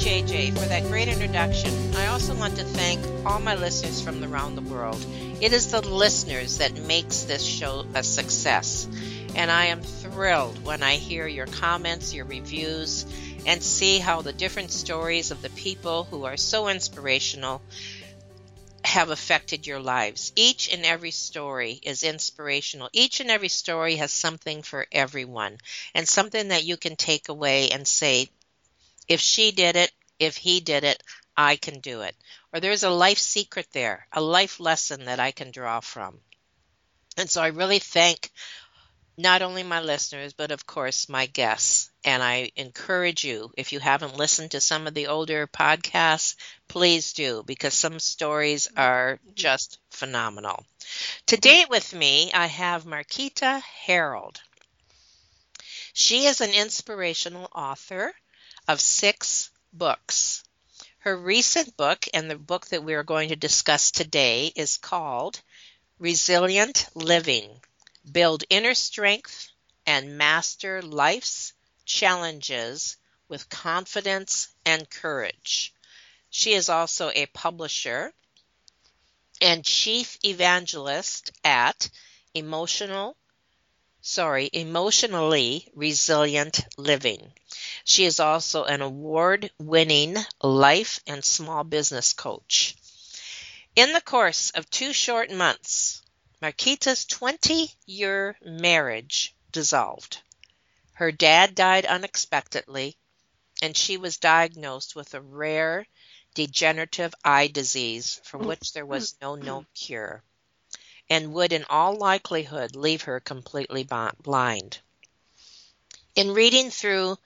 JJ, for that great introduction. I also want to thank all my listeners from around the world. It is the listeners that makes this show a success. And I am thrilled when I hear your comments, your reviews, and see how the different stories of the people who are so inspirational have affected your lives. Each and every story is inspirational. Each and every story has something for everyone and something that you can take away and say, if she did it, if he did it, I can do it. Or there's a life secret there, a life lesson that I can draw from. And so I really thank not only my listeners, but of course my guests. And I encourage you, if you haven't listened to some of the older podcasts, please do, because some stories are just phenomenal. Today with me, I have Marquita Herald. She is an inspirational author of six books. Her recent book, and the book that we are going to discuss today, is called Resilient Living Build Inner Strength and Master Life's Challenges with Confidence and Courage. She is also a publisher and chief evangelist at Emotional sorry, Emotionally Resilient Living. She is also an award winning life and small business coach. In the course of two short months, Marquita's 20 year marriage dissolved. Her dad died unexpectedly, and she was diagnosed with a rare degenerative eye disease for which there was no known cure and would in all likelihood leave her completely blind. In reading through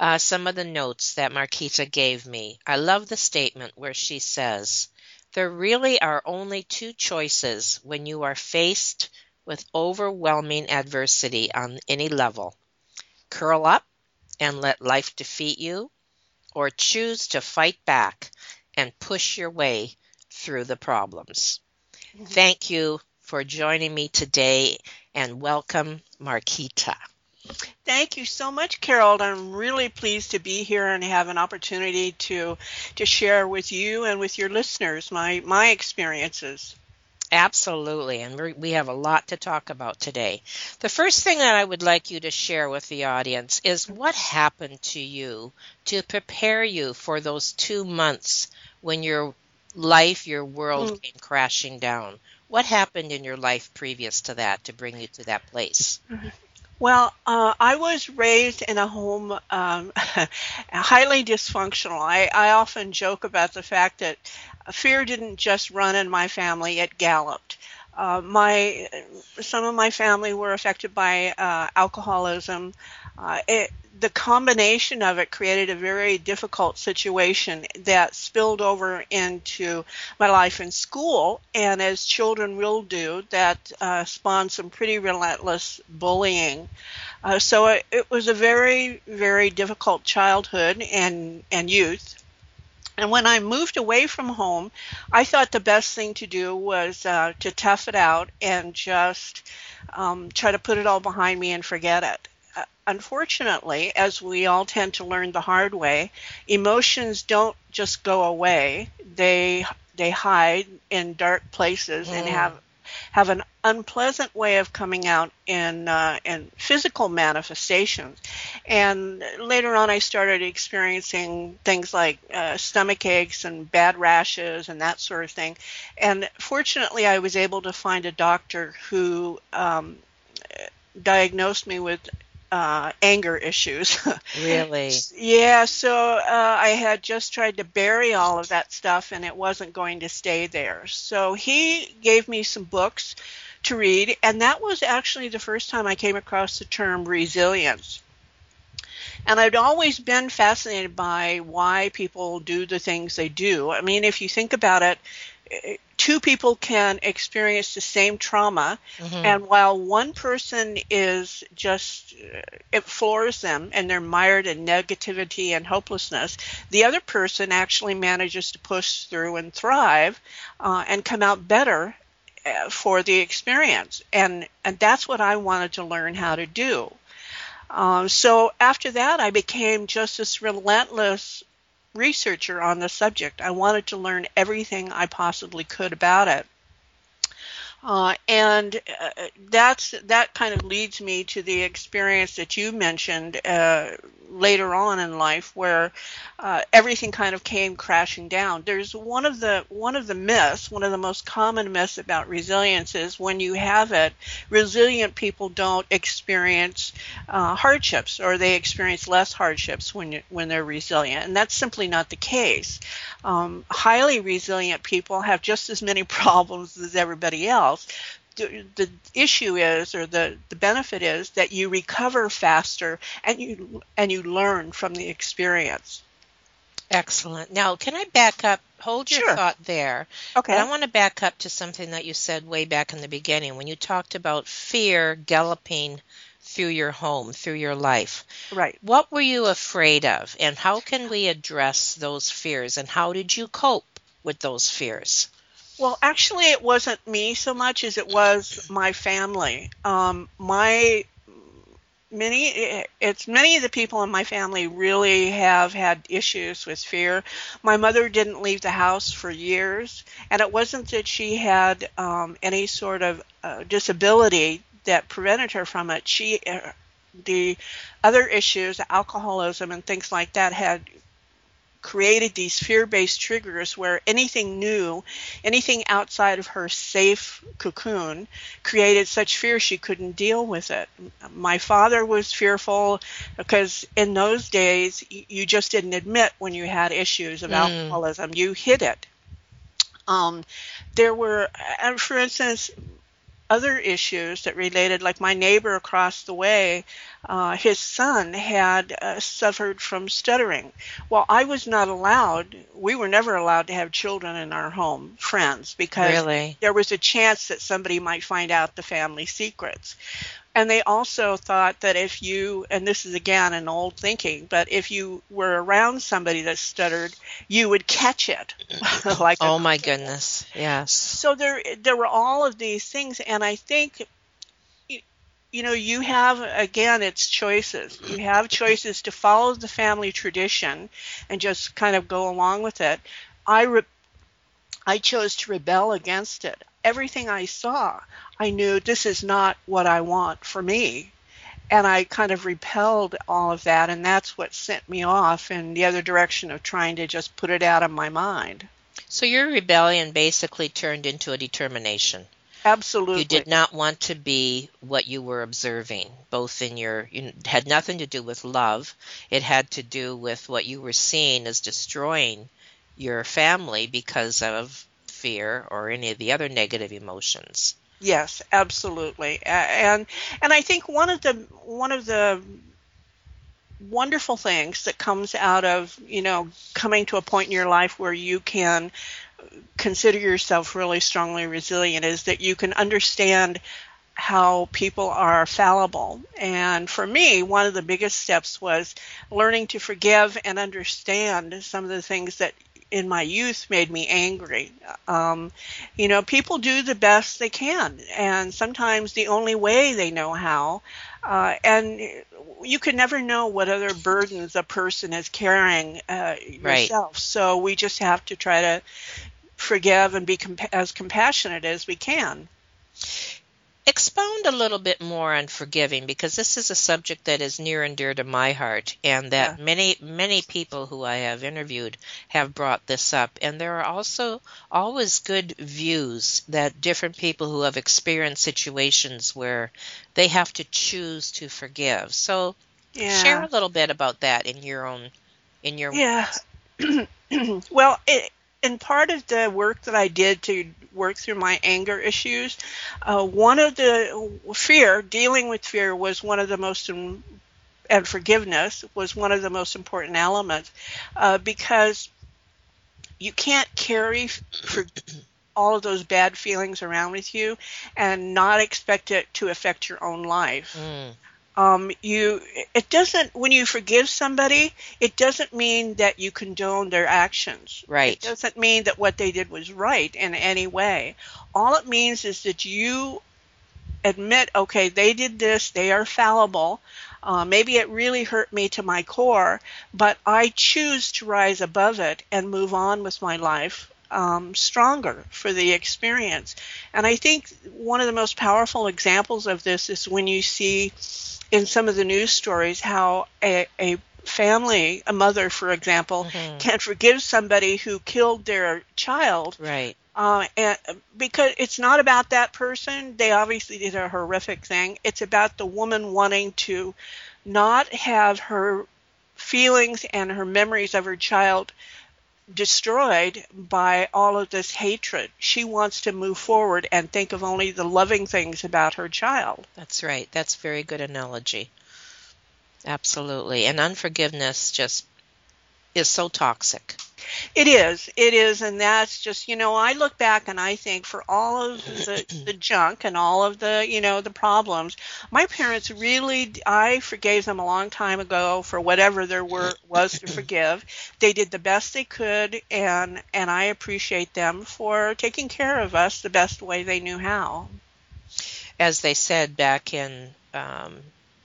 uh, some of the notes that Marquita gave me, I love the statement where she says, There really are only two choices when you are faced with overwhelming adversity on any level curl up and let life defeat you, or choose to fight back and push your way through the problems. Mm-hmm. Thank you for joining me today and welcome, Marquita. Thank you so much, Carol. I'm really pleased to be here and have an opportunity to to share with you and with your listeners my my experiences. Absolutely, and we have a lot to talk about today. The first thing that I would like you to share with the audience is what happened to you to prepare you for those two months when your life, your world mm. came crashing down. What happened in your life previous to that to bring you to that place? Well, uh, I was raised in a home um, highly dysfunctional. I, I often joke about the fact that fear didn't just run in my family; it galloped. Uh, my some of my family were affected by uh, alcoholism. Uh, it, the combination of it created a very difficult situation that spilled over into my life in school, and as children will do, that uh, spawned some pretty relentless bullying. Uh, so it, it, was a very, very difficult childhood and, and youth. And when I moved away from home, I thought the best thing to do was uh, to tough it out and just um, try to put it all behind me and forget it unfortunately, as we all tend to learn the hard way, emotions don't just go away. They they hide in dark places mm. and have have an unpleasant way of coming out in uh, in physical manifestations. And later on, I started experiencing things like uh, stomach aches and bad rashes and that sort of thing. And fortunately, I was able to find a doctor who um, diagnosed me with uh, anger issues. really? yeah, so uh, I had just tried to bury all of that stuff and it wasn't going to stay there. So he gave me some books to read, and that was actually the first time I came across the term resilience. And I'd always been fascinated by why people do the things they do. I mean, if you think about it, two people can experience the same trauma mm-hmm. and while one person is just uh, it floors them and they're mired in negativity and hopelessness the other person actually manages to push through and thrive uh, and come out better uh, for the experience and and that's what i wanted to learn how to do um, so after that, I became just this relentless researcher on the subject. I wanted to learn everything I possibly could about it. Uh, and uh, that's that kind of leads me to the experience that you mentioned uh, later on in life, where uh, everything kind of came crashing down. There's one of the one of the myths, one of the most common myths about resilience is when you have it, resilient people don't experience uh, hardships, or they experience less hardships when you, when they're resilient, and that's simply not the case um, highly resilient people have just as many problems as everybody else. The, issue is, or the, the benefit is, that you recover faster and you and you learn from the experience. Excellent. Now, can I back up? Hold your sure. thought there. Okay. I want to back up to something that you said way back in the beginning when you talked about fear galloping through your home, through your life. Right. What were you afraid of, and how can we address those fears, and how did you cope with those fears? Well, actually, it wasn't me so much as it was my family. Um, my many it's many of the people in my family really have had issues with fear my mother didn't leave the house for years and it wasn't that she had um, any sort of uh, disability that prevented her from it. She, uh, the other issues, alcoholism and things like that, had created these fear-based triggers where anything new, anything outside of her safe cocoon, created such fear she couldn't deal with it. My father was fearful because in those days you just didn't admit when you had issues of mm. alcoholism. You hid it. Um, there were, for instance, other issues that related, like my neighbor across the way, uh, his son had uh, suffered from stuttering. Well, I was not allowed, we were never allowed to have children in our home, friends, because really? there was a chance that somebody might find out the family secrets. And they also thought that if you, and this is again an old thinking, but if you were around somebody that stuttered, you would catch it. like oh my goodness, yes. So there, there were all of these things, and I think, you know, you have again, it's choices. You have choices to follow the family tradition and just kind of go along with it. I, re- I chose to rebel against it everything I saw, I knew this is not what I want for me. And I kind of repelled all of that, and that's what sent me off in the other direction of trying to just put it out of my mind. So your rebellion basically turned into a determination. Absolutely. You did not want to be what you were observing, both in your, it had nothing to do with love. It had to do with what you were seeing as destroying your family because of fear or any of the other negative emotions. Yes, absolutely. And and I think one of the one of the wonderful things that comes out of, you know, coming to a point in your life where you can consider yourself really strongly resilient is that you can understand how people are fallible. And for me, one of the biggest steps was learning to forgive and understand some of the things that in my youth made me angry. Um, you know, people do the best they can, and sometimes the only way they know how. Uh, and you can never know what other burdens a person is carrying uh, yourself. Right. So we just have to try to forgive and be comp- as compassionate as we can. Expound a little bit more on forgiving because this is a subject that is near and dear to my heart and that Yeah. many many people who I have interviewed have brought this up and there are also always good views that different people who have experienced situations where they have to choose to forgive. So Yeah. share a little bit about that in your own in your Yeah. well, it, in part of the work that I did to work through my anger issues, uh, one of the fear, dealing with fear, was one of the most, and forgiveness was one of the most important elements uh, because you can't carry for all of those bad feelings around with you and not expect it to affect your own life. Mm, um, you it doesn't when you forgive somebody it doesn't mean that you condone their actions. Right. it doesn't mean that what they did was right in any way. All it means is that you admit okay they did this they are fallible. Uh, maybe it really hurt me to my core but i choose to rise above it and move on with my life um, stronger for the experience. And i think one of the most powerful examples of this is when you see in some of the news stories how a, a family, a mother, for example, Mhm. can forgive somebody who killed their child, Right. uh, and because it's not about that person. They obviously did a horrific thing. It's about the woman wanting to not have her feelings and her memories of her child destroyed by all of this hatred. She wants to move forward and think of only the loving things about her child. That's right. That's very good analogy. Absolutely. And unforgiveness just is so toxic. It is. It is. And that's just, you know, I look back and I think for all of the, the junk and all of the, you know, the problems, my parents really, I forgave them a long time ago for whatever there were, was to forgive. They did the best they could and, and I appreciate them for taking care of us the best way they knew how. As they said back in um,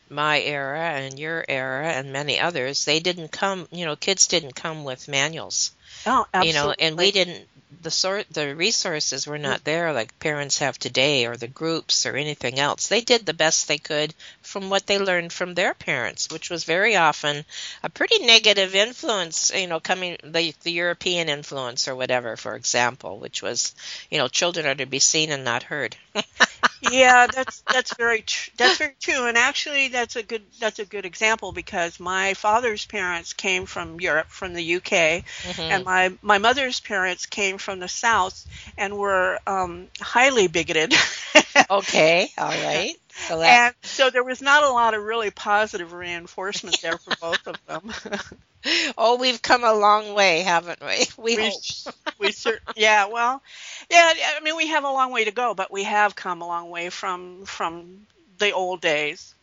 my era and your era and many others, they didn't come, you know, kids didn't come with manuals. Oh, absolutely. you know and we didn't the sort the resources were not mm-hmm. there like parents have today or the groups or anything else. They did the best they could from what they learned from their parents which was very often a pretty negative influence you know coming the the european influence or whatever for example which was you know children are to be seen and not heard yeah, that's that's very tr- that's very true, and actually that's a good that's a good example because my father's parents came from Europe, from the UK, Mhm. and my my mother's parents came from the South and were um, highly bigoted, okay all right so that and so there was not a lot of really positive reinforcement there for both of them. oh we've come a long way haven't we we, we, we cer- yeah, well, yeah, I mean we have a long way to go, but we have come a long way from from the old days.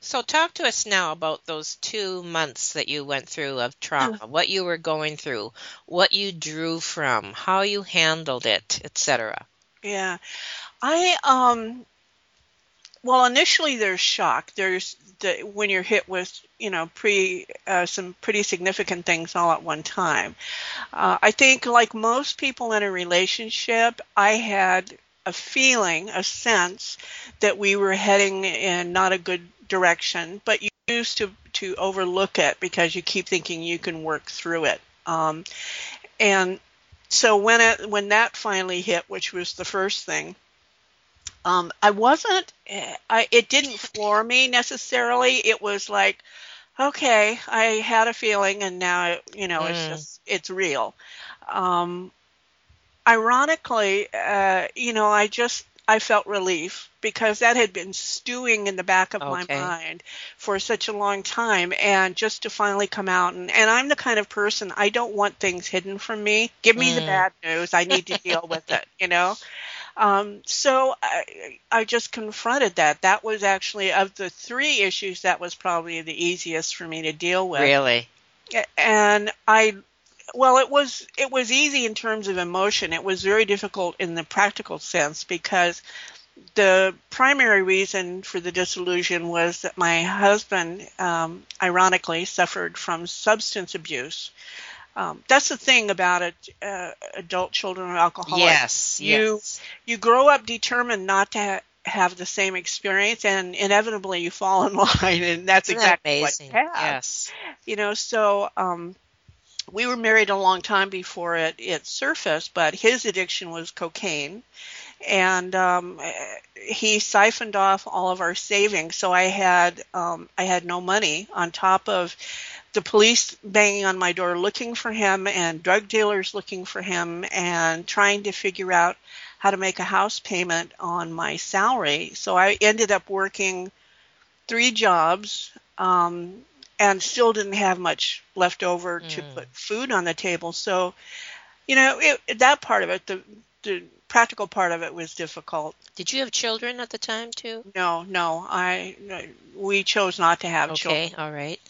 So, talk to us now about those two months that you went through of trauma, what you were going through, what you drew from, how you handled it, etc. Yeah. I um well initially there's shock. There's the when you're hit with, you know, pre uh, some pretty significant things all at one time. Uh, I think like most people in a relationship, I had a feeling, a sense that we were heading in not a good direction, but you choose to to overlook it because you keep thinking you can work through it. Um, and so when it when that finally hit, which was the first thing, um, I wasn't. I it didn't floor me necessarily. It was like, okay, I had a feeling, and now you know it's Mm. just it's real. Um, ironically, uh, you know, I just I felt relief because that had been stewing in the back of my mind for such a long time and just to finally come out and, and I'm the kind of person I don't want things hidden from me. Give me the Mm. bad news. I need to deal with it, you know? Um, so I, I just confronted that. That was actually of the three issues that was probably the easiest for me to deal with Really? and I well it was it was easy in terms of emotion it was very difficult in the practical sense because the primary reason for the disillusion was that my husband um, ironically suffered from substance abuse um, that's the thing about it, uh, adult children of alcoholics. Yes, you yes. you grow up determined not to ha- have the same experience, and inevitably you fall in line, and that's Isn't that exactly amazing? what happened. Yes. You know, so um, we were married a long time before it it surfaced, but his addiction was cocaine, and um, he siphoned off all of our savings. So I had um, I had no money on top of the police banging on my door looking for him and drug dealers looking for him and trying to figure out how to make a house payment on my salary. So I ended up working three jobs um, and still didn't have much left over to Mm. put food on the table. So, you know, it, that part of it, the, the practical part of it was difficult. Did you have children at the time too? No, no, I we chose not to have Okay, children. Okay, all right.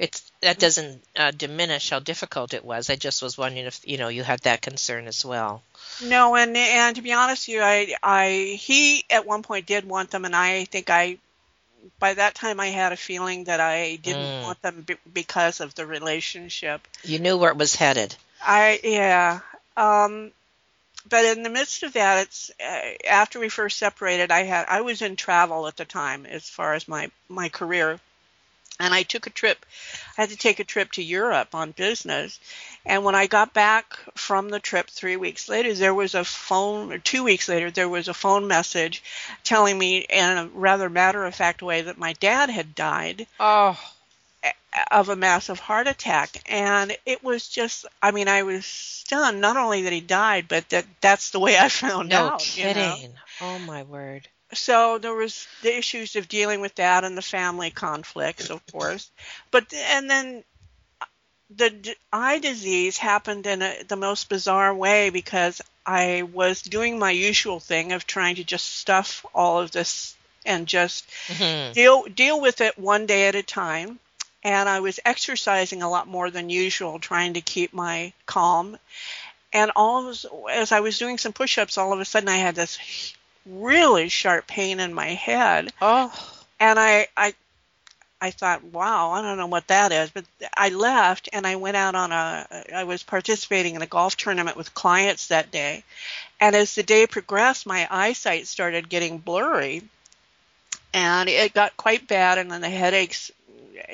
It's that doesn't uh, diminish how difficult it was. I just was wondering if you know you had that concern as well. No, and and to be honest with you, I I he at one point did want them, and I think I by that time I had a feeling that I didn't Mm. want them be, because of the relationship. You knew where it was headed. I yeah. Um, but in the midst of that, it's uh, after we first separated. I had I was in travel at the time as far as my my career, and I took a trip. I had to take a trip to Europe on business, and when I got back from the trip three weeks later, there was a phone. Or two weeks later, there was a phone message telling me in a rather matter of fact way that my dad had died Oh, of a massive heart attack and it was just i mean i was stunned not only that he died but that that's the way i found no out you know? kidding. Oh my word. So there was the issues of dealing with that and the family conflicts of course. But and then the d- eye disease happened in a, the most bizarre way because i was doing my usual thing of trying to just stuff all of this and just Mhm. deal deal with it one day at a time. And I was exercising a lot more than usual trying to keep my calm. And all as I was doing some push-ups all of a sudden I had this really sharp pain in my head Oh, and I I I thought, wow, I don't know what that is, but I left and I went out on a I was participating in a golf tournament with clients that day. And as the day progressed, my eyesight started getting blurry and it got quite bad and then the headaches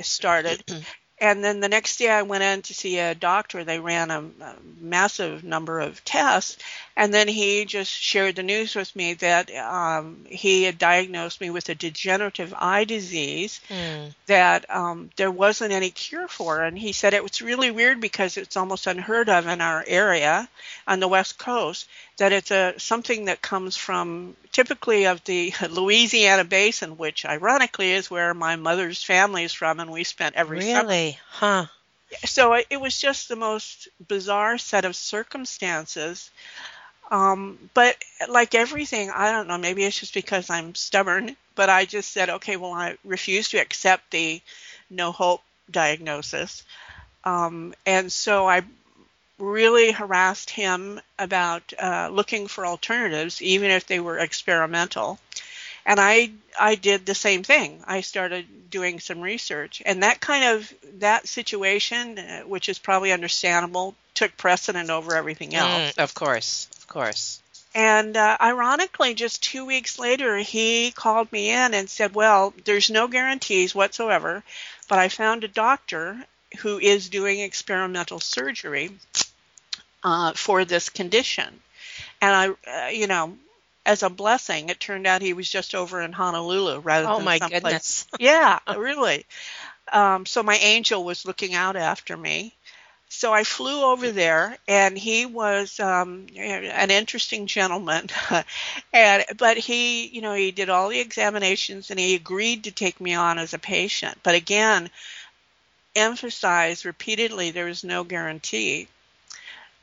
started. And then the next day I went in to see a doctor. They ran a, a massive number of tests. And then he just shared the news with me that um, he had diagnosed me with a degenerative eye disease Hmm. that um, there wasn't any cure for. And he said it was really weird because it's almost unheard of in our area on the West Coast that it's a something that comes from typically of the Louisiana basin, which ironically is where my mother's family is from, and we spent every summer. really? Huh. So it, it was just the most bizarre set of circumstances. Um, but like everything, I don't know, maybe it's just because I'm stubborn, but I just said, okay, well, I refuse to accept the no hope diagnosis. Um, and so I really harassed him about uh, looking for alternatives, even if they were experimental. And I I did the same thing. I started doing some research, and that kind of that situation, uh, which is probably understandable, took precedent over everything else. Mm, of course, of course. And uh, ironically, just two weeks later, he called me in and said, Well, there's no guarantees whatsoever, but I found a doctor who is doing experimental surgery uh, for this condition. And I, uh, you know, as a blessing, it turned out he was just over in Honolulu rather than someplace Oh than my someplace goodness. yeah, really. Um, so my angel was looking out after me. So I flew over there, and he was um, an interesting gentleman. and but he, you know, he did all the examinations, and he agreed to take me on as a patient. But again, emphasized repeatedly there was no guarantee.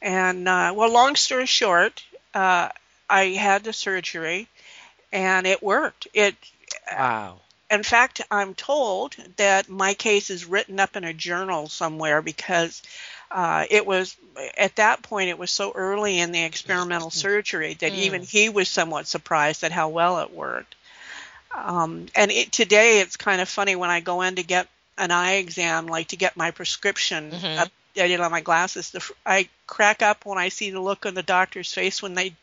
And uh, well, long story short, uh, I had the surgery, and it worked. It Wow. in fact, I'm told that my case is written up in a journal somewhere because uh, it was at that point it was so early in the experimental surgery that Mm. even he was somewhat surprised at how well it worked. Um, and it, today it's kind of funny when I go in to get an eye exam, like to get my prescription Mhm. I did on my glasses. The, I crack up when I see the look on the doctor's face when they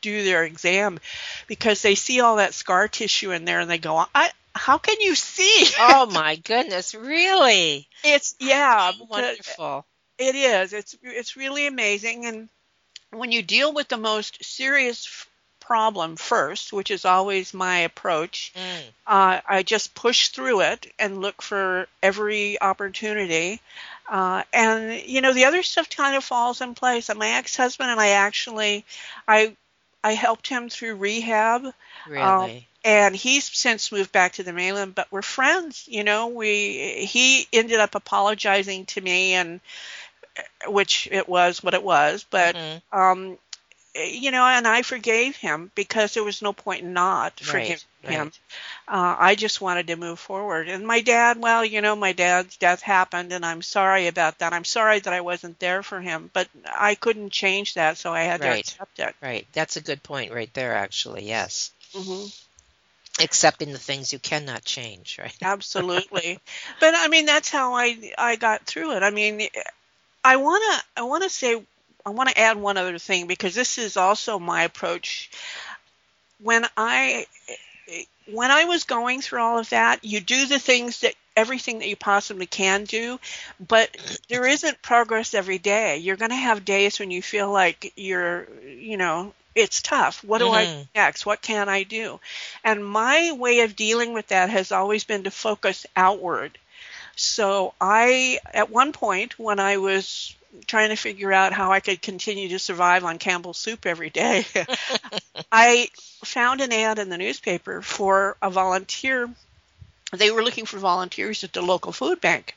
do their exam because they see all that scar tissue in there and they go, I, how can you see? Oh my goodness, really? It's yeah, wonderful. It is. It's it's really amazing and when you deal with the most serious problem first, which is always my approach, mm. uh, I just push through it and look for every opportunity. Uh, and you know the other stuff kind of falls in place. And my ex-husband and I actually, I I helped him through rehab. Really. Um, and he's since moved back to the mainland, but we're friends. You know, we he ended up apologizing to me, and which it was what it was. But mm-hmm. um, you know, and I forgave him because there was no point in not forgiving right, him. Uh, I just wanted to move forward. And my dad, well, you know, my dad's death happened, and I'm sorry about that. I'm sorry that I wasn't there for him, but I couldn't change that, so I had right. to accept it. Right. That's a good point right there, actually. Yes. Mm-hmm. Accepting the things you cannot change, right? Absolutely. but I mean, that's how I I got through it. I mean, I wanna I wanna say I want to add one other thing because this is also my approach. When I when I was going through all of that, you do the things that everything that you possibly can do, but there isn't progress every day. You're going to have days when you feel like you're, you know, it's tough. What do mm-hmm. I next? What can I do? And my way of dealing with that has always been to focus outward. So I, at one point when I was trying to figure out how I could continue to survive on Campbell's soup every day, I found an ad in the newspaper for a volunteer. They were looking for volunteers at the local food bank.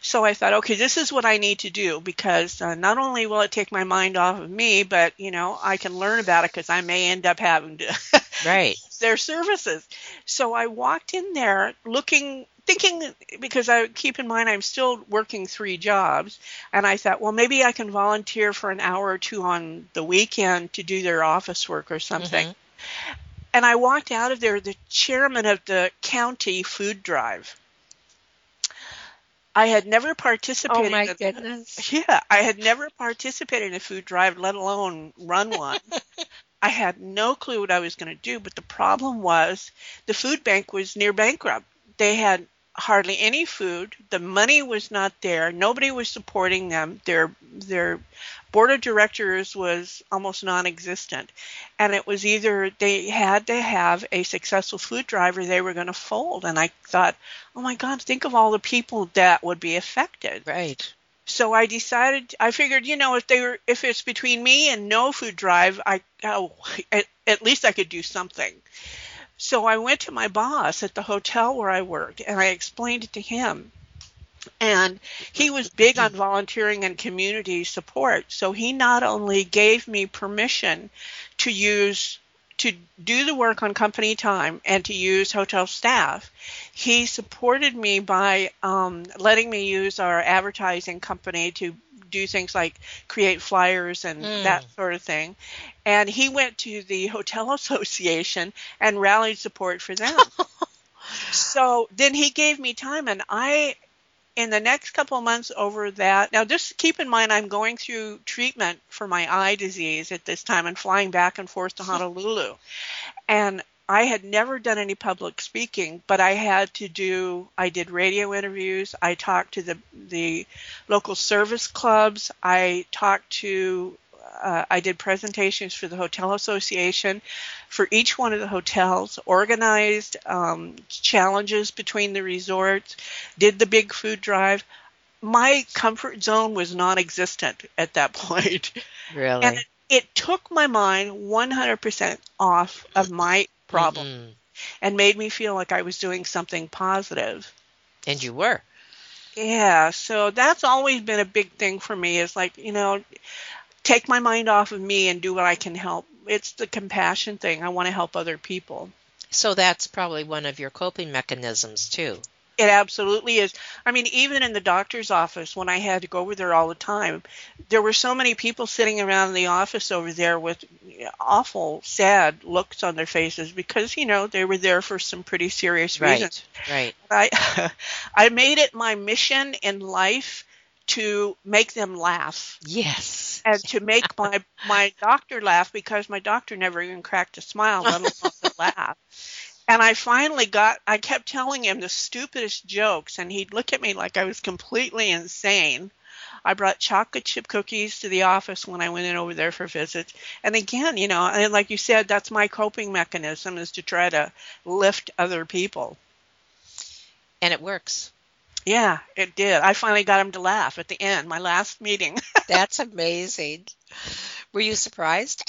So I thought, okay, this is what I need to do because uh, not only will it take my mind off of me, but you know I can learn about it because I may end up having to right their services. So I walked in there looking thinking because I keep in mind I'm still working three jobs, and I thought, well, maybe I can volunteer for an hour or two on the weekend to do their office work or something. Mm-hmm. And I walked out of there, the chairman of the county food drive. I had never participated. Oh my in, goodness! Yeah, I had never participated in a food drive, let alone run one. I had no clue what I was going to do, but the problem was the food bank was near bankrupt. They had hardly any food. The money was not there. Nobody was supporting them. Their their board of directors was almost non-existent, and it was either they had to have a successful food drive or they were going to fold. And I thought, oh my God, think of all the people that would be affected. Right. So I decided. I figured, you know, if they were, if it's between me and no food drive, I oh, at, at least I could do something. So I went to my boss at the hotel where I worked and I explained it to him. And he was big on volunteering and community support. So he not only gave me permission to use to do the work on company time and to use hotel staff. He supported me by um, letting me use our advertising company to do things like create flyers and mm. that sort of thing. And he went to the Hotel Association and rallied support for them. so then he gave me time, and I, in the next couple of months over that, now just keep in mind I'm going through treatment for my eye disease at this time and flying back and forth to Honolulu. and I had never done any public speaking, but I had to do. I did radio interviews. I talked to the the local service clubs. I talked to. Uh, I did presentations for the hotel association, for each one of the hotels. Organized um, challenges between the resorts. Did the big food drive. My comfort zone was non-existent at that point. Really. And it, it took my mind 100% off of my problem mm-hmm. and made me feel like I was doing something positive. And you were. Yeah, so that's always been a big thing for me is like, you know, take my mind off of me and do what I can help. It's the compassion thing. I want to help other people. So that's probably one of your coping mechanisms too. It absolutely is. I mean, even in the doctor's office, when I had to go over there all the time, there were so many people sitting around in the office over there with awful, sad looks on their faces because you know they were there for some pretty serious right, reasons. Right. I I made it my mission in life to make them laugh Yes. And to make my my doctor laugh because my doctor never even cracked a smile, let alone a laugh. And I finally got I kept telling him the stupidest jokes and he'd look at me like I was completely insane. I brought chocolate chip cookies to the office when I went in over there for visits. And again, you know, and like you said, that's my coping mechanism is to try to lift other people. And it works. Yeah, it did. I finally got him to laugh at the end, my last meeting. That's amazing. Were you surprised?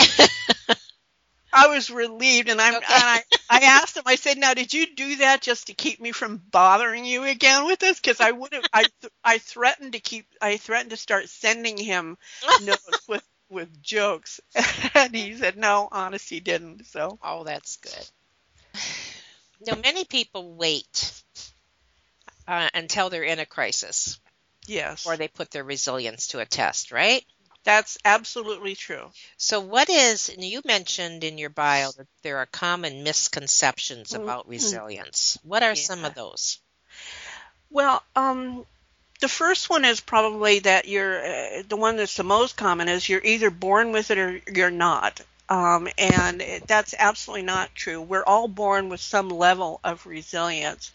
I was relieved, and, I'm, Okay. and I, I asked him. I said, "Now, did you do that just to keep me from bothering you again with this? Because I would have. I th- I threatened to keep. I threatened to start sending him notes with with jokes, and he said, "No, honest, he didn't." So oh, that's good. Now, many people wait uh, until they're in a crisis yes, before they put their resilience to a test, right? that's absolutely true. So, what is, and you mentioned in your bio that there are common misconceptions about resilience. What are some of those? Well, um, the first one is probably that you're uh, the one that's the most common is you're either born with it or you're not. Um, and it- that's absolutely not true. We're all born with some level of resilience.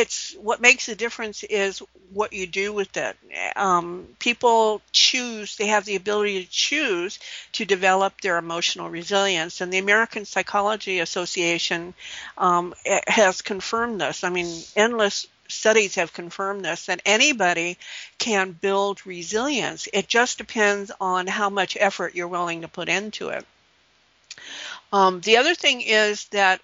It's what makes the difference is what you do with it. Um, people choose; they have the ability to choose to develop their emotional resilience. And the American Psychology Association um, eh, has confirmed this. I mean, endless studies have confirmed this that anybody can build resilience. It just depends on how much effort you're willing to put into it. Um, the other thing is that,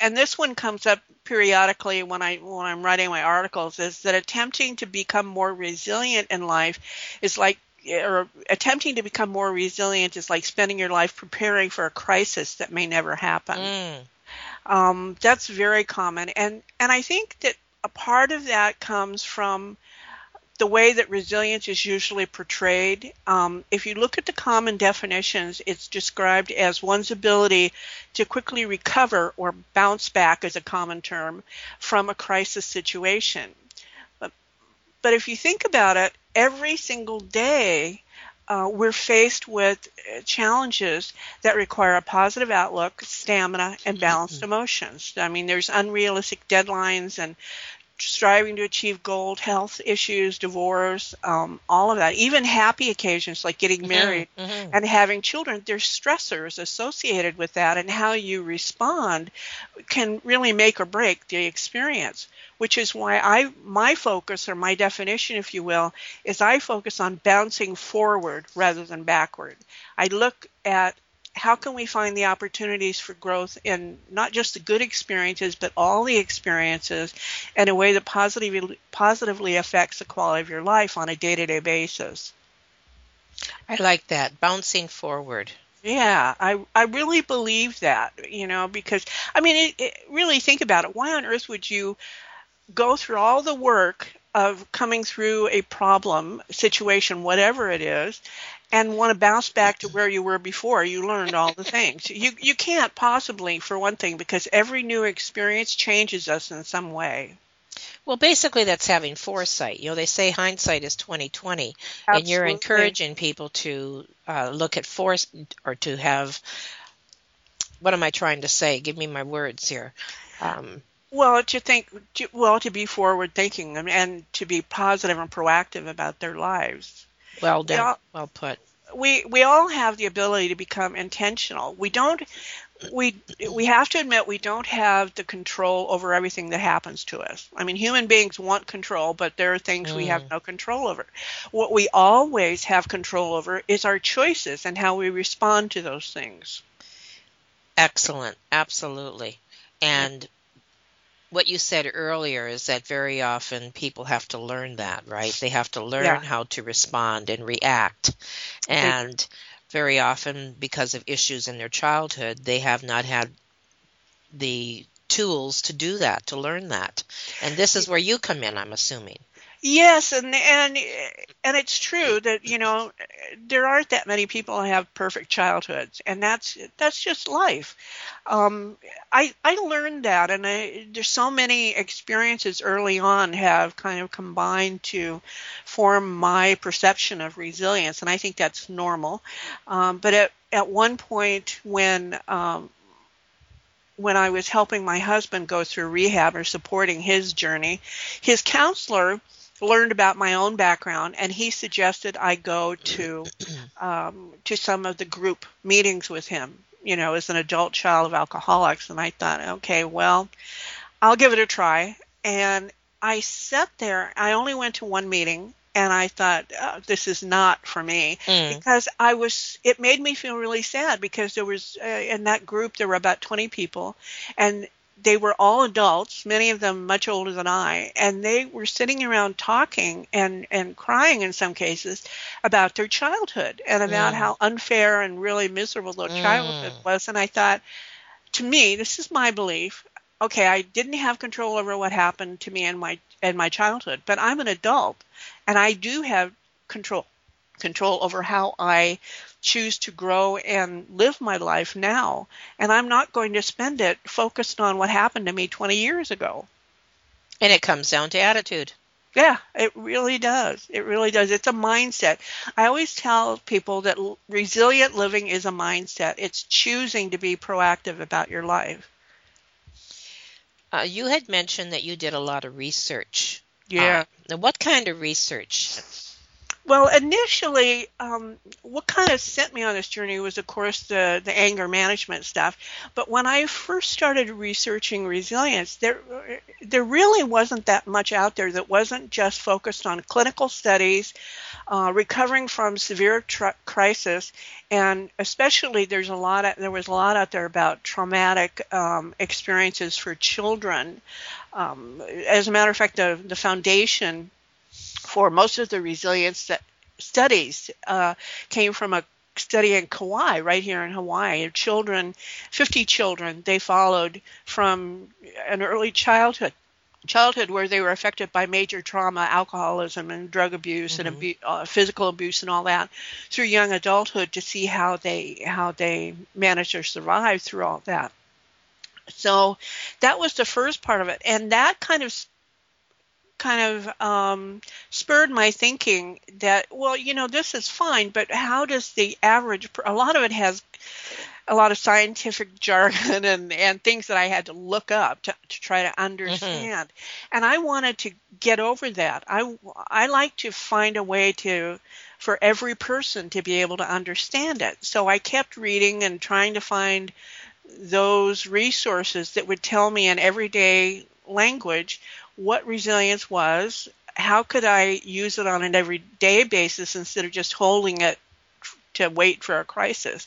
and this one comes up periodically when I when I'm writing my articles, is that attempting to become more resilient in life is like or attempting to become more resilient is like spending your life preparing for a crisis that may never happen. Mm, Um, that's very common, and and I think that a part of that comes from the way that resilience is usually portrayed. Um, if you look at the common definitions, it's described as one's ability to quickly recover or bounce back, is a common term, from a crisis situation. But, but if you think about it, every single day uh, we're faced with uh, challenges that require a positive outlook, stamina, and balanced emotions. I mean, there's unrealistic deadlines and striving to achieve goals, health issues, divorce, um, all of that. Even happy occasions like getting married mhm. and having children, there's stressors associated with that, and how you respond can really make or break the experience. Which is why I my focus or my definition, if you will, is I focus on bouncing forward rather than backward. I look at how can we find the opportunities for growth in not just the good experiences but all the experiences in a way that positively positively affects the quality of your life on a day-to-day basis. I like that. Bouncing forward. Yeah, I I really believe that, you know, because I mean, it, it, really think about it. Why on earth would you go through all the work of coming through a problem situation, whatever it is, and want to bounce back to where you were before you learned all the things? You you can't possibly, for one thing, because every new experience changes us in some way. Well, basically, that's having foresight. You know, they say hindsight is twenty twenty, and you're encouraging people to uh, look at force or to have. What am I trying to say? Give me my words here. Um, Well, to think, to, well, to be forward thinking and, and to be positive and proactive about their lives. Well done. Yeah. Well put. we we all have the ability to become intentional. We don't we we have to admit we don't have the control over everything that happens to us. I mean, human beings want control, but there are things we have mm. no control over. What we always have control over is our choices and how we respond to those things. Excellent. Absolutely. And what you said earlier is that very often people have to learn that, right? They have to learn Yeah. how to respond and react. And very often, because of issues in their childhood, they have not had the tools to do that, to learn that. And this is where you come in, I'm assuming. Yes, and and and it's true that you know there aren't that many people who have perfect childhoods, and that's that's just life. Um, I I learned that, and I, there's so many experiences early on have kind of combined to form my perception of resilience, and I think that's normal. Um, but at at one point when um, when I was helping my husband go through rehab or supporting his journey, his counselor learned about my own background, and he suggested I go to um, to some of the group meetings with him. You know, as an adult child of alcoholics, and I thought, okay, well, I'll give it a try. And I sat there. I only went to one meeting, and I thought oh, this is not for me mm. because I was. It made me feel really sad because there was uh, in that group there were about 20 people, and they were all adults, many of them much older than I, and they were sitting around talking and, and crying in some cases about their childhood and about mm. how unfair and really miserable their mm. childhood was. And I thought, to me, this is my belief. Okay, I didn't have control over what happened to me in my in my childhood, but I'm an adult and I do have control control over how I choose to grow and live my life now. And I'm not going to spend it focused on what happened to me 20 years ago. And it comes down to attitude. Yeah, it really does. It really does. It's a mindset. I always tell people that resilient living is a mindset. It's choosing to be proactive about your life. Uh, you had mentioned that you did a lot of research. Yeah. Uh, what kind of research? Well, initially, um, what kind of sent me on this journey was, of course, the, the anger management stuff. But when I first started researching resilience, there there really wasn't that much out there that wasn't just focused on clinical studies, uh, recovering from severe crisis, and especially there's a lot of, there was a lot out there about traumatic um, experiences for children. Um, as a matter of fact, the the foundation for most of the resilience studies uh, came from a study in Kauai, right here in Hawaii. Of children, 50 children, they followed from an early childhood childhood where they were affected by major trauma, alcoholism, and drug abuse, mm-hmm. and abu- uh, physical abuse, and all that, through young adulthood to see how they how they managed to survive through all that. So that was the first part of it, and that kind of kind of um, spurred my thinking that, well, you know, this is fine, but how does the average, a lot of it has a lot of scientific jargon and, and things that I had to look up to, to try to understand. Mm-hmm. And I wanted to get over that. I, I like to find a way to, for every person to be able to understand it. So I kept reading and trying to find those resources that would tell me in everyday language what resilience was, how could I use it on an everyday basis instead of just holding it to wait for a crisis?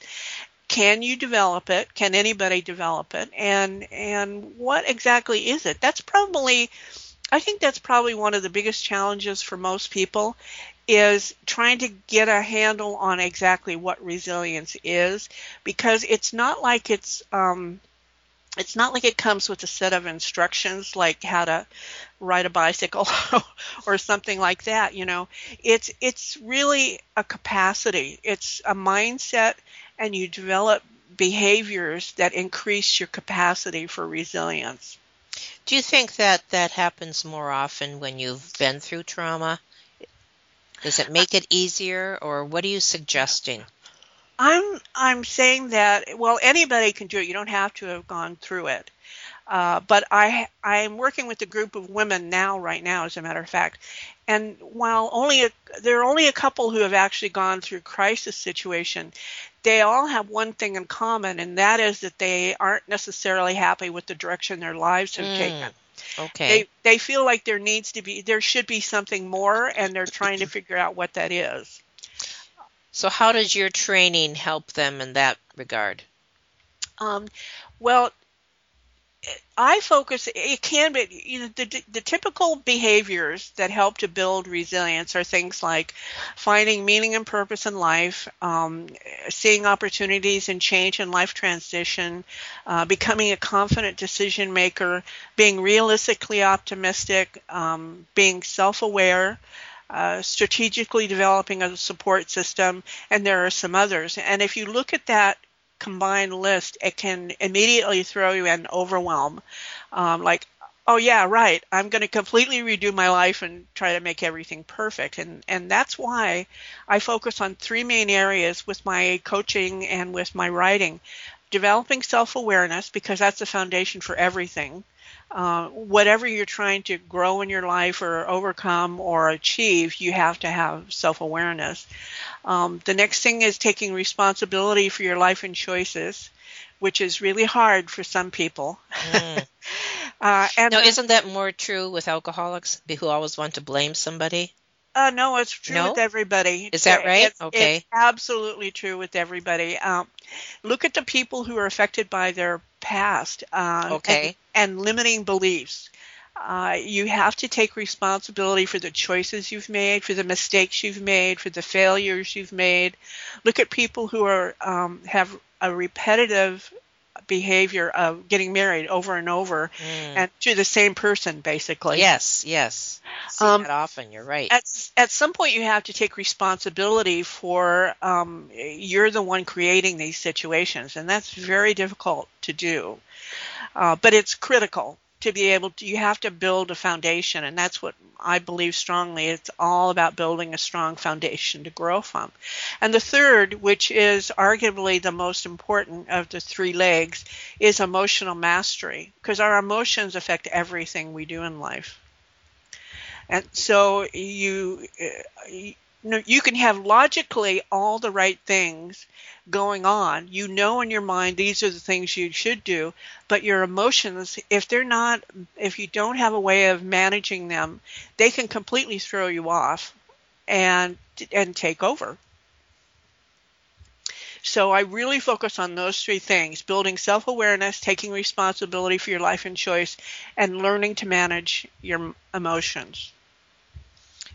Can you develop it? Can anybody develop it? And and what exactly is it? That's probably I think that's probably one of the biggest challenges for most people is trying to get a handle on exactly what resilience is because it's not like it's um, it's not like it comes with a set of instructions like how to ride a bicycle or something like that you know. It's it's really a capacity. It's a mindset and you develop behaviors that increase your capacity for resilience. Do you think that that happens more often when you've been through trauma? Does it make it easier or what are you suggesting I'm I'm saying that well anybody can do it. You don't have to have gone through it. Uh, but I I'm working with a group of women now right now as a matter of fact, and while only a, there are only a couple who have actually gone through crisis situation, they all have one thing in common, and that is that they aren't necessarily happy with the direction their lives have mm. taken. Okay. They they feel like there needs to be there should be something more, and they're trying to figure out what that is. So, how does your training help them in that regard? Um, well, I focus. It can be you know the the typical behaviors that help to build resilience are things like finding meaning and purpose in life, um, seeing opportunities and change in life transition, uh, becoming a confident decision maker, being realistically optimistic, um, being self aware, uh, strategically developing a support system, and there are some others. And if you look at that combined list, it can immediately throw you in overwhelm. Um, like, oh yeah, right, I'm going to completely redo my life and try to make everything perfect. And and that's why I focus on three main areas with my coaching and with my writing. Developing self-awareness because that's the foundation for everything. Uh, whatever you're trying to grow in your life or overcome or achieve, you have to have self awareness. Um, the next thing is taking responsibility for your life and choices, which is really hard for some people. Mm. uh, and now, isn't that more true with alcoholics who always want to blame somebody? Uh, no, it's true no? with everybody. Is that right? It's, okay. It's absolutely true with everybody. Um, look at the people who are affected by their past. Uh, okay. And, and limiting beliefs. Uh, you have to take responsibility for the choices you've made, for the mistakes you've made, for the failures you've made. Look at people who are um, have a repetitive behavior of getting married over and over mm. and to the same person basically. Yes yes. See um, often you're right. at, at some point you have to take responsibility for um, you're the one creating these situations and that's very difficult to do. Uh, but it's critical to be able to you have to build a foundation and that's what I believe strongly it's all about building a strong foundation to grow from. And the third, which is arguably the most important of the three legs, is emotional mastery because our emotions affect everything we do in life. And so you you can have logically all the right things going on. You know in your mind these are the things you should do, but your emotions, if they're not, if you don't have a way of managing them, they can completely throw you off and and take over. So I really focus on those three things building self awareness, taking responsibility for your life and choice, and learning to manage your emotions.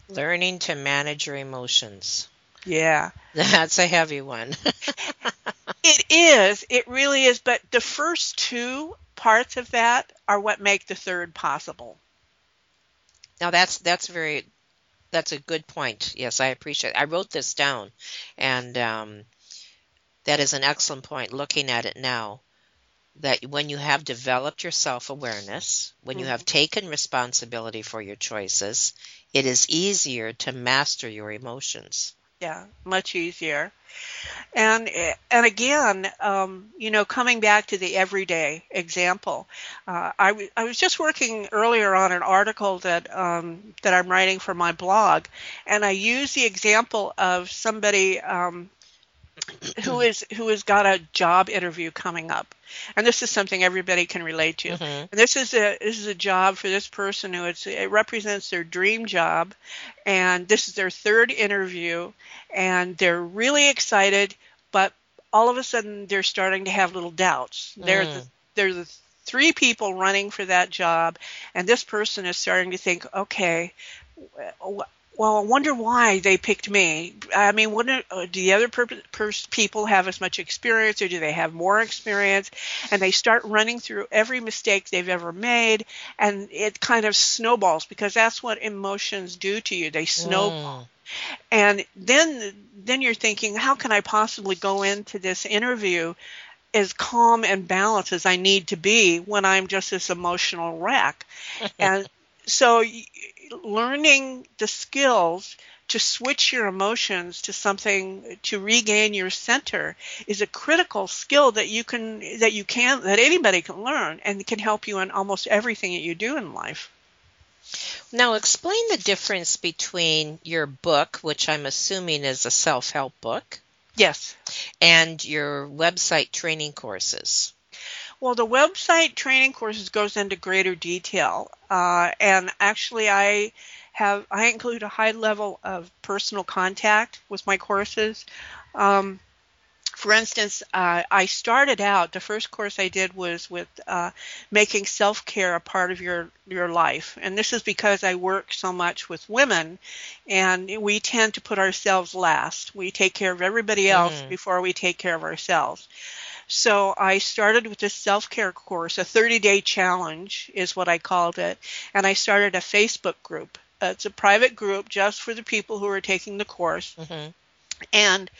Learning to manage your emotions. Yeah. That's a heavy one. it is. It really is. But the first two parts of that are what make the third possible. Now that's that's very that's a good point. Yes, I appreciate. It. I wrote this down, and um, that is an excellent point. Looking at it now, that when you have developed your self awareness, when mm-hmm. you have taken responsibility for your choices, it is easier to master your emotions. Yeah, much easier. And and again, um, you know, coming back to the everyday example, uh, I, w- I was just working earlier on an article that um, that I'm writing for my blog, and I use the example of somebody um, who is who has got a job interview coming up and this is something everybody can relate to. Mm-hmm. And this is a this is a job for this person who it's, it represents their dream job, and this is their third interview, and they're really excited, but all of a sudden they're starting to have little doubts. Mm. They're the, they're the three people running for that job, and this person is starting to think, okay, well, I wonder why they picked me. I mean, wouldn't uh, do the other per- per- people have as much experience, or do they have more experience? And they start running through every mistake they've ever made, and it kind of snowballs because that's what emotions do to you. They snowball. Mm. And then, then you're thinking, how can I possibly go into this interview as calm and balanced as I need to be when I'm just this emotional wreck? and so learning the skills to switch your emotions to something to regain your center is a critical skill that you can that you can that anybody can learn and can help you in almost everything that you do in life. Now explain the difference between your book, which I'm assuming is a self-help book. Yes. And your website training courses. Well, the website training courses goes into greater detail, uh, and actually, I have I include a high level of personal contact with my courses. Um, for instance, uh, I started out. The first course I did was with uh, making self-care a part of your your life, and this is because I work so much with women, and we tend to put ourselves last. We take care of everybody else mm. before we take care of ourselves. So I started with this self care course, a 30 day challenge is what I called it, and I started a Facebook group. it's a private group just for the people who are taking the course. Mm-hmm. And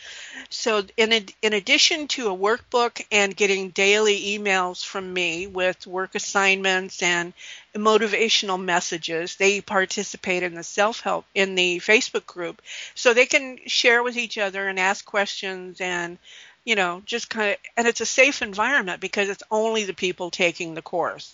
so, in in addition to a workbook and getting daily emails from me with work assignments and motivational messages, they participate in the self help in the Facebook group, so they can share with each other and ask questions and you know just kind of and it's a safe environment because it's only the people taking the course.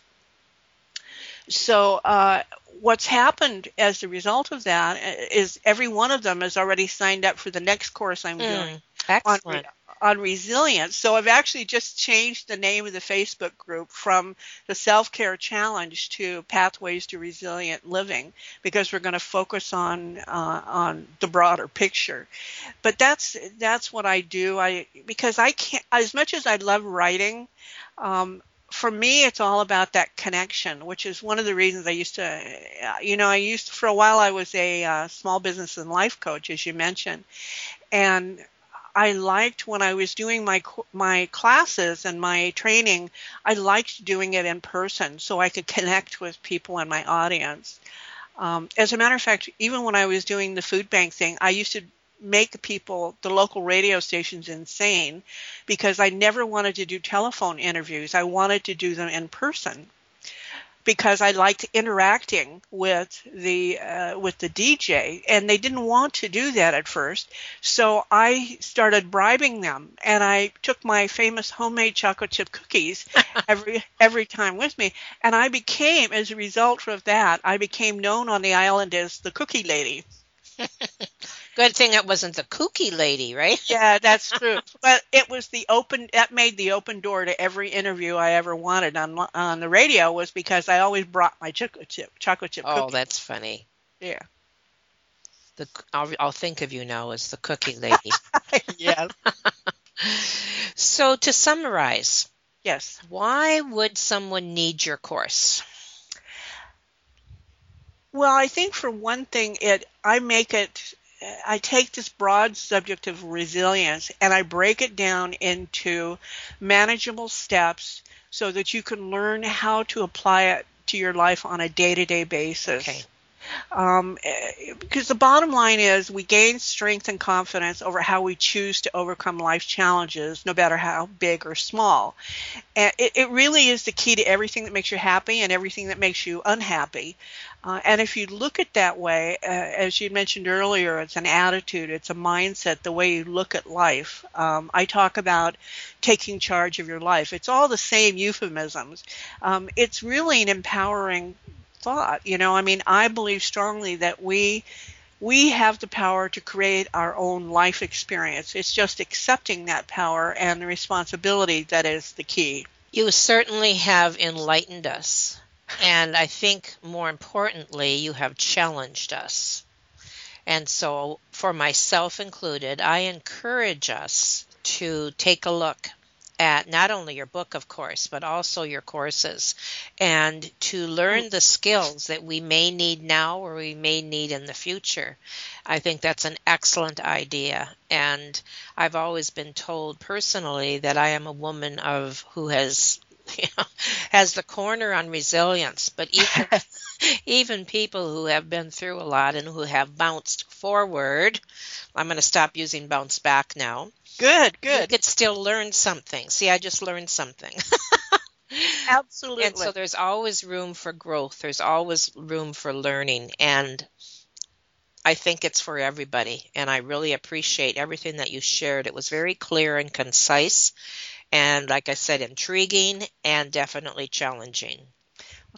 So uh, what's happened as a result of that is every one of them has already signed up for the next course I'm mm, doing excellent. on, on resilience. So I've actually just changed the name of the Facebook group from the Self Care Challenge to Pathways to Resilient Living because we're going to focus on uh, on the broader picture. But that's that's what I do. I because I can't as much as I love writing. Um, for me, it's all about that connection, which is one of the reasons I used to, uh, you know, I used for a while I was a uh, small business and life coach, as you mentioned, and I liked when I was doing my my classes and my training, I liked doing it in person so I could connect with people in my audience. Um, as a matter of fact, even when I was doing the food bank thing, I used to make people, the local radio stations, insane because I never wanted to do telephone interviews. I wanted to do them in person because I liked interacting with the uh, with the DJ, and they didn't want to do that at first. So I started bribing them, and I took my famous homemade chocolate chip cookies every every time with me, and I became, as a result of that, I became known on the island as the Cookie Lady. Good thing it wasn't the kooky lady, right? yeah, that's true. But it was the open that made the open door to every interview I ever wanted on on the radio was because I always brought my chocolate chip chocolate chip. Oh, cookies. that's funny. Yeah. The I'll, I'll think of you now as the cookie lady. yes. so to summarize, yes, why would someone need your course? Well, I think for one thing, it I make it I take this broad subject of resilience and I break it down into manageable steps so that you can learn how to apply it to your life on a day-to-day basis. Okay. Um, because the bottom line is we gain strength and confidence over how we choose to overcome life's challenges, no matter how big or small. And it, it really is the key to everything that makes you happy and everything that makes you unhappy. Uh, and if you look at that way, uh, as you mentioned earlier, it's an attitude, it's a mindset, the way you look at life. Um, I talk about taking charge of your life. It's all the same euphemisms. Um, it's really an empowering thought. You know, I mean, I believe strongly that we we have the power to create our own life experience. It's just accepting that power and the responsibility that is the key. You certainly have enlightened us. And I think more importantly, you have challenged us. And so, for myself included, I encourage us to take a look at not only your book, of course, but also your courses and to learn the skills that we may need now or we may need in the future. I think that's an excellent idea. And I've always been told personally that I am a woman of who has you know, has the corner on resilience, but even even people who have been through a lot and who have bounced forward, I'm going to stop using bounce back now. Good, good. You could still learn something. See, I just learned something. Absolutely. And so there's always room for growth. There's always room for learning and I think it's for everybody and I really appreciate everything that you shared. It was very clear and concise and like I said, intriguing and definitely challenging.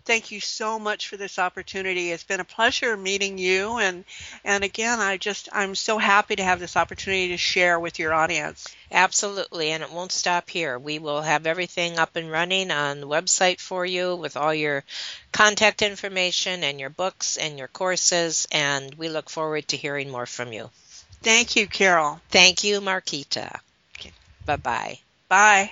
Thank you so much for this opportunity. It's been a pleasure meeting you, and and again, I just I'm so happy to have this opportunity to share with your audience. Absolutely, and it won't stop here. We will have everything up and running on the website for you with all your contact information and your books and your courses, and we look forward to hearing more from you. Thank you, Carol. Thank you, Marquita. Okay. Bye bye.